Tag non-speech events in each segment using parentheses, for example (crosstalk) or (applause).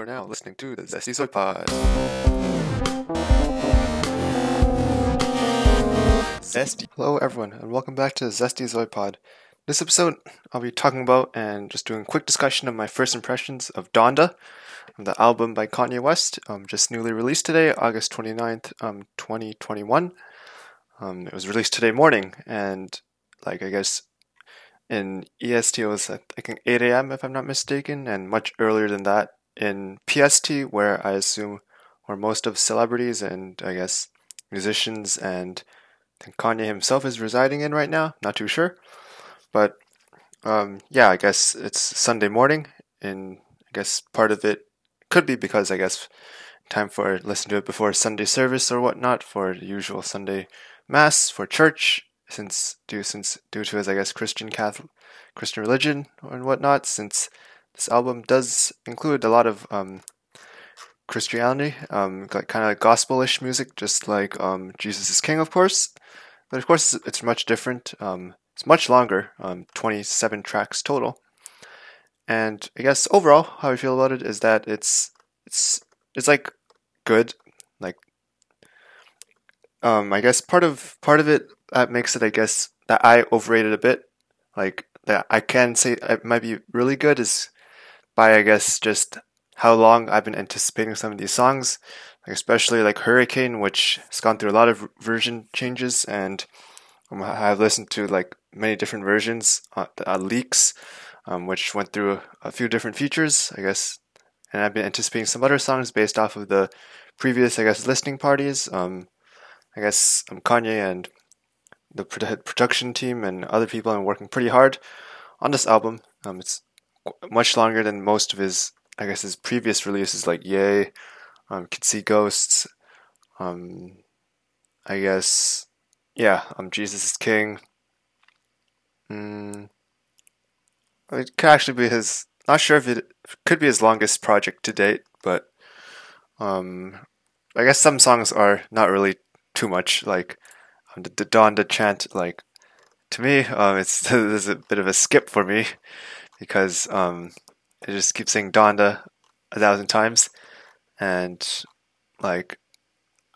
are now listening to the Zesty Soy Pod. Zesty. Hello, everyone, and welcome back to the Zesty Zoy Pod. This episode, I'll be talking about and just doing a quick discussion of my first impressions of Donda, the album by Kanye West, um, just newly released today, August 29th, um, 2021. Um, it was released today morning, and like I guess in EST it was I think 8 a.m. if I'm not mistaken, and much earlier than that in PST, where I assume where most of celebrities and I guess musicians and Kanye himself is residing in right now. Not too sure, but um, yeah, I guess it's Sunday morning, and I guess part of it could be because I guess time for listen to it before Sunday service or whatnot for the usual Sunday mass for church since due since due to his I guess Christian Catholic Christian religion and whatnot since this album does include a lot of um, Christianity, um, like kind of gospelish music, just like um, Jesus is King, of course. But of course, it's much different. Um, it's much longer, um, 27 tracks total. And I guess overall, how I feel about it is that it's it's it's like good, like um, I guess part of part of it that makes it, I guess, that I overrated a bit. Like that I can say it might be really good is by I guess just how long I've been anticipating some of these songs, like especially like Hurricane, which has gone through a lot of version changes, and um, I've listened to like many different versions, uh, uh, leaks, um, which went through a, few different features, I guess, and I've been anticipating some other songs based off of the previous, I guess, listening parties. Um, I guess um, Kanye and the production team and other people are working pretty hard on this album. Um, it's much longer than most of his, I guess, his previous releases like Ye, um, Kids See Ghosts, um, I guess, yeah, um, Jesus is King. Mm, it could actually be his. Not sure if it could be his longest project to date, but um, I guess some songs are not really too much. Like um, the, the Donda chant, like to me, um, it's (laughs) there's a bit of a skip for me because um, it just keeps saying Donda a thousand times, and like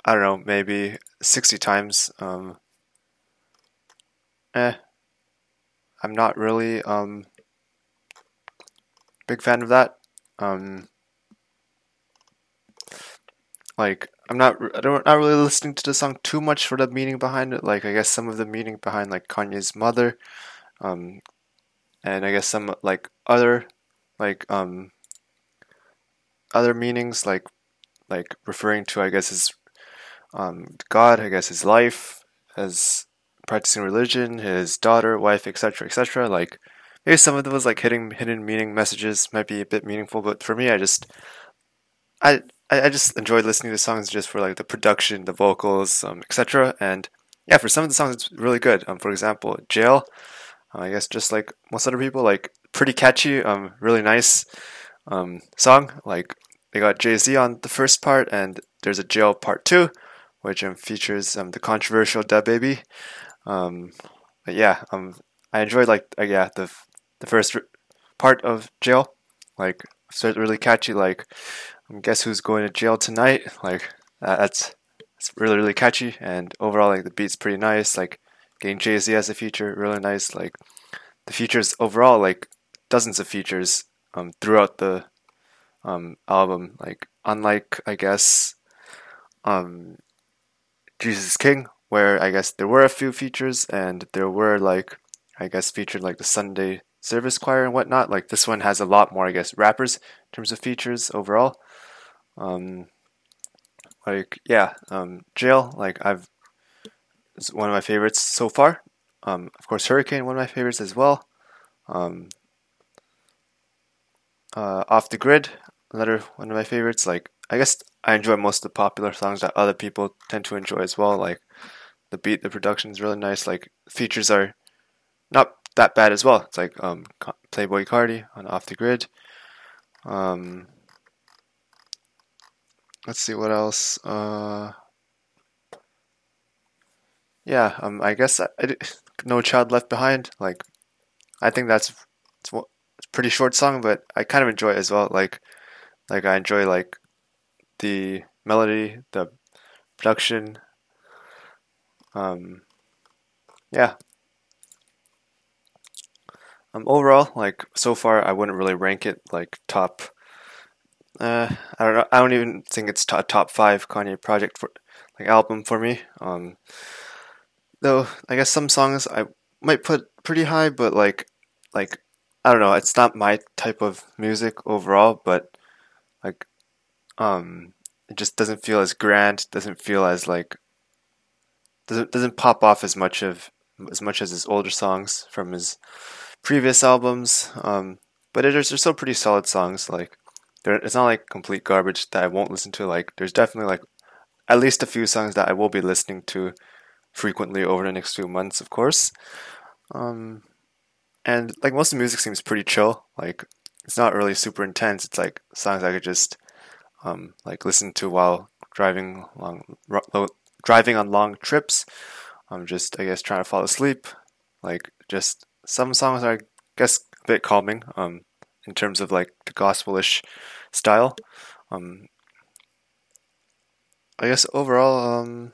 I don't know, maybe sixty times. Um, eh, I'm not really um big fan of that. Um, like I'm not I don't not really listening to the song too much for the meaning behind it. Like I guess some of the meaning behind like Kanye's mother, um, and I guess some like other like um other meanings like like referring to I guess his um God, I guess his life as practicing religion, his daughter, wife, etc., etc. Like maybe some of those like hidden hidden meaning messages might be a bit meaningful, but for me, I just I I, just enjoyed listening to songs just for like the production, the vocals, um, etc. And yeah, for some of the songs, it's really good. Um, for example, Jail. I guess just like most other people, like pretty catchy, um, really nice, um, song. Like they got Jay Z on the first part, and there's a Jail part two, which um features um the controversial DaBaby. Um, but yeah, um, I enjoyed like uh, yeah the the first part of Jail, like so really catchy. Like guess who's going to jail tonight? Like uh, that's it's really really catchy and overall like the beat's pretty nice. Like getting Jay Z as a feature really nice. Like the features overall like dozens of features um, throughout the um, album. Like unlike I guess um, Jesus King, where I guess there were a few features and there were like I guess featured like the Sunday service choir and whatnot. Like this one has a lot more I guess rappers in terms of features overall. Um, like yeah, um, Jail. Like I've is one of my favorites so far. Um, of course, Hurricane, one of my favorites as well. Um, uh, Off the Grid, another one of my favorites. Like I guess I enjoy most of the popular songs that other people tend to enjoy as well. Like the beat, the production is really nice. Like features are not that bad as well. It's like um, Playboi Carti on Off the Grid. Um, let's see what else. Uh, yeah, um, I guess I, I, (laughs) No Child Left Behind. Like, I think that's it's, a pretty short song, but I kind of enjoy it as well. Like, Like I enjoy like the melody, the production. Um, yeah. Um, overall, like so far, I wouldn't really rank it like top. Uh, I don't know. I don't even think it's a top five Kanye project for like album for me. Um, though I guess some songs I might put pretty high, but like like I don't know. It's not my type of music overall, but like um, it just doesn't feel as grand. Doesn't feel as like doesn't doesn't pop off as much of as much as his older songs from his previous albums. Um, but it is, they're still pretty solid songs. Like, it's not like complete garbage that I won't listen to. Like, there's definitely like at least a few songs that I will be listening to frequently over the next few months, of course. Um, and like most of the music seems pretty chill. Like, it's not really super intense. It's like songs I could just um, like listen to while driving long, driving on long trips. I'm just I guess trying to fall asleep. Like just some songs are, I guess, a bit calming um, in terms of like the gospelish style. Um, I guess overall, um,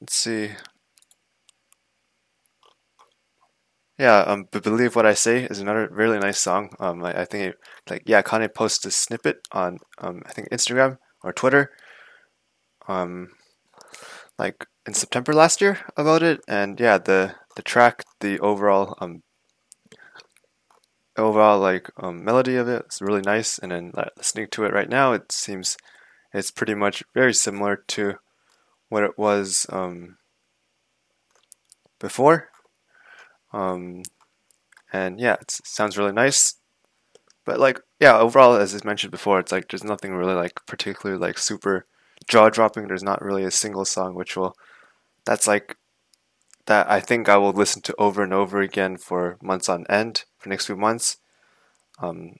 let's see. Yeah, um, but believe what I say is another really nice song. Um, I, I think it, like yeah, Kanye posted a snippet on um, I think Instagram or Twitter. Um, like in September last year about it, and yeah, the the track, the overall um overall like um, melody of it is really nice, and then like, listening to it right now, it seems it's pretty much very similar to what it was um, before. Um, and yeah, it sounds really nice. But like, yeah, overall, as I mentioned before, it's like there's nothing really like particularly like super jaw dropping. There's not really a single song which will that's like that I think I will listen to over and over again for months on end for next few months. Um,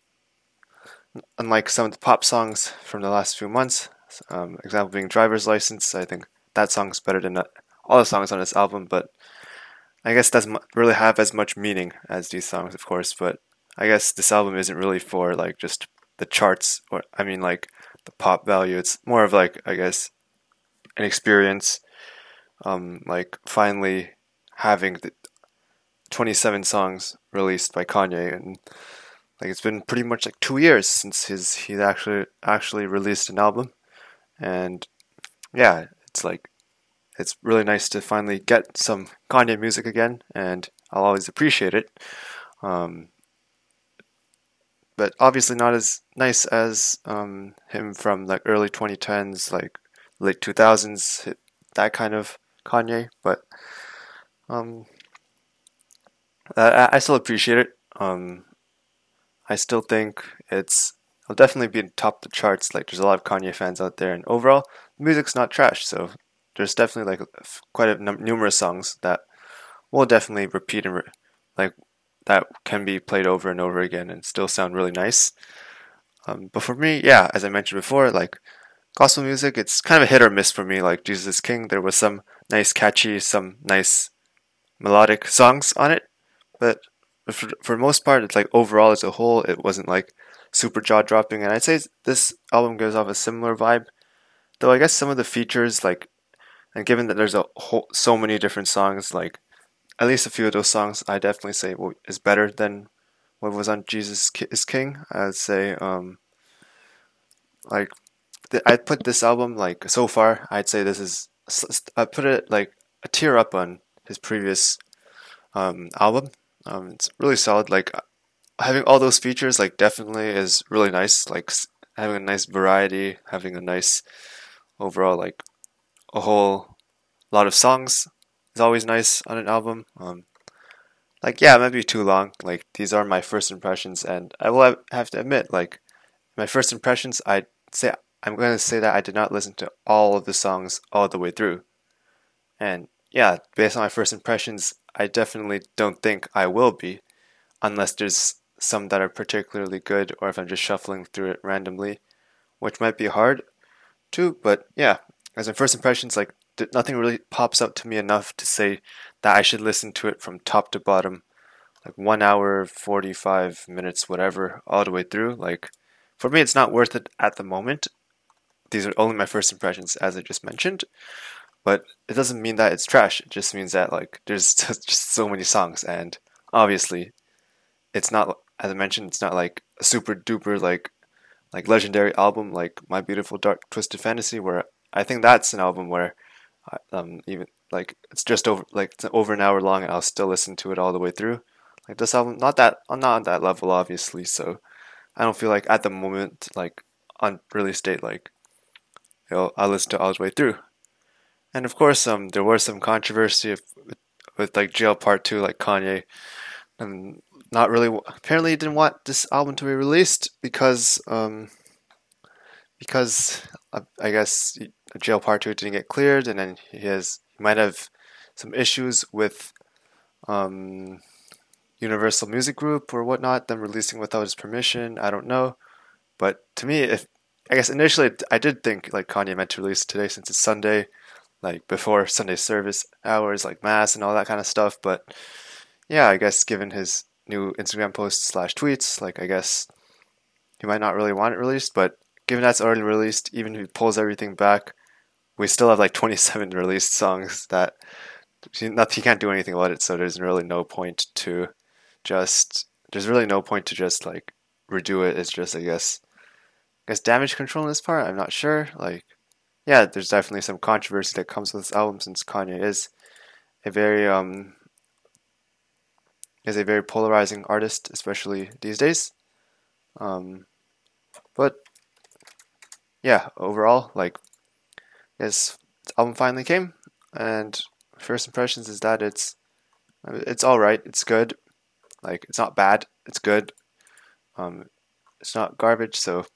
unlike some of the pop songs from the last few months, um, example being "Driver's License," I think that song's better than all the songs on this album. But I guess doesn't really have as much meaning as these songs, of course. But I guess this album isn't really for like just the charts, or I mean like the pop value. It's more of like I guess an experience um, like finally having the 27 songs released by Kanye, and like it's been pretty much like two years since his he actually actually released an album, and yeah, it's like it's really nice to finally get some Kanye music again, and I'll always appreciate it. Um, but obviously not as nice as um, him from like early 2010s, like late 2000s, that kind of Kanye, but um, I, I still appreciate it. Um, I still think it's it'll definitely be in top the charts. Like there's a lot of Kanye fans out there, and overall, music's not trash. So there's definitely like quite a num- numerous songs that will definitely repeat and re- like that can be played over and over again and still sound really nice. Um, but for me, yeah, as I mentioned before, like gospel music, it's kind of a hit or miss for me. Like Jesus King, there was some nice, catchy, some nice melodic songs on it, but for, for most part, it's like overall as a whole, it wasn't like super jaw dropping. And I'd say this album gives off a similar vibe, though I guess some of the features, like, and given that there's a whole so many different songs, like at least a few of those songs, I definitely say is better than what was on Jesus is King. I'd say, um, like I put this album like so far. I'd say this is I put it like a tier up on his previous um, album. Um, it's really solid. Like having all those features, like definitely is really nice. Like having a nice variety, having a nice overall like a whole lot of songs is always nice on an album. Um, like yeah, it might be too long. Like these are my first impressions, and I will have to admit, like my first impressions, I'd say I'm going to say that I did not listen to all of the songs all the way through. And yeah, based on my first impressions, I definitely don't think I will be, unless there's some that are particularly good or if I'm just shuffling through it randomly, which might be hard too. But yeah, as my first impressions, like nothing really pops up to me enough to say that I should listen to it from top to bottom, like one hour, 45 minutes, whatever, all the way through. Like, for me, it's not worth it at the moment. These are only my first impressions, as I just mentioned. But it doesn't mean that it's trash. It just means that, like, there's (laughs) just so many songs. And obviously, it's not, as I mentioned, it's not like a super duper, like, like legendary album like My Beautiful Dark Twisted Fantasy, where I think that's an album where um even like it's just over like it's over an hour long and I'll still listen to it all the way through. Like this album, not that I'm not on that level obviously, so I don't feel like at the moment like on release date like you know I'll listen to all the way through. And of course, um, there was some controversy with, with like Jail Part Two, like Kanye, and not really. Apparently, he didn't want this album to be released because um, because uh, I guess Jail Part Two didn't get cleared, and then he has he might have some issues with um, Universal Music Group or whatnot, them releasing without his permission. I don't know, but to me, if I guess initially I did think like Kanye meant to release today since it's Sunday, like before Sunday service hours, like mass and all that kind of stuff. But yeah, I guess given his new Instagram posts slash tweets, like I guess he might not really want it released, but given that's already released, even if he pulls everything back, we still have like 27 (laughs) released songs that not he can't do anything about it. So there's really no point to just there's really no point to just like redo it. It's just I guess I guess damage control in this part. I'm not sure. Like yeah, there's definitely some controversy that comes with this album since Kanye is a very um is a very polarizing artist, especially these days. Um, but yeah, overall, like, yes, album finally came, and first impressions is that it's it's all right. It's good. Like, it's not bad. It's good. Um, it's not garbage. So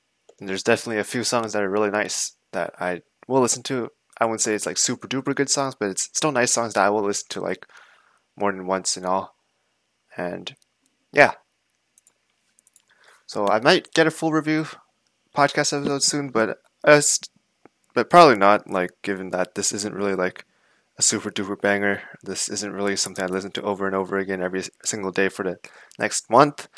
there's definitely a few songs that are really nice that I will listen to. I wouldn't say it's like super duper good songs, but it's still nice songs that I will listen to like more than once and all. And yeah. So I might get a full review podcast episode soon, but uh, but probably not. Like given that this isn't really like a super duper banger. This isn't really something I listen to over and over again every single day for the next month.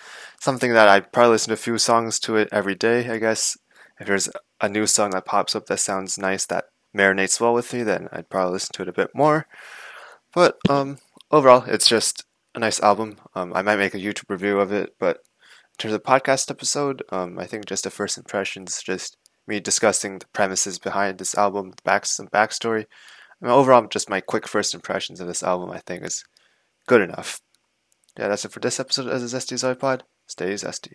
Something that I probably listen to a few songs to it every day. I guess if there's a new song that pops up that sounds nice that marinates well with me, then I'd probably listen to it a bit more. But um, overall, it's just a nice album. Um, I might make a YouTube review of it, but in terms of podcast episode, um, I think just the first impressions, just me discussing the premises behind this album, the back some backstory. I mean, overall, just my quick first impressions of this album, I think, is good enough. Yeah, that's it for this episode of the Zesty Zoe Pod. Stay zesty.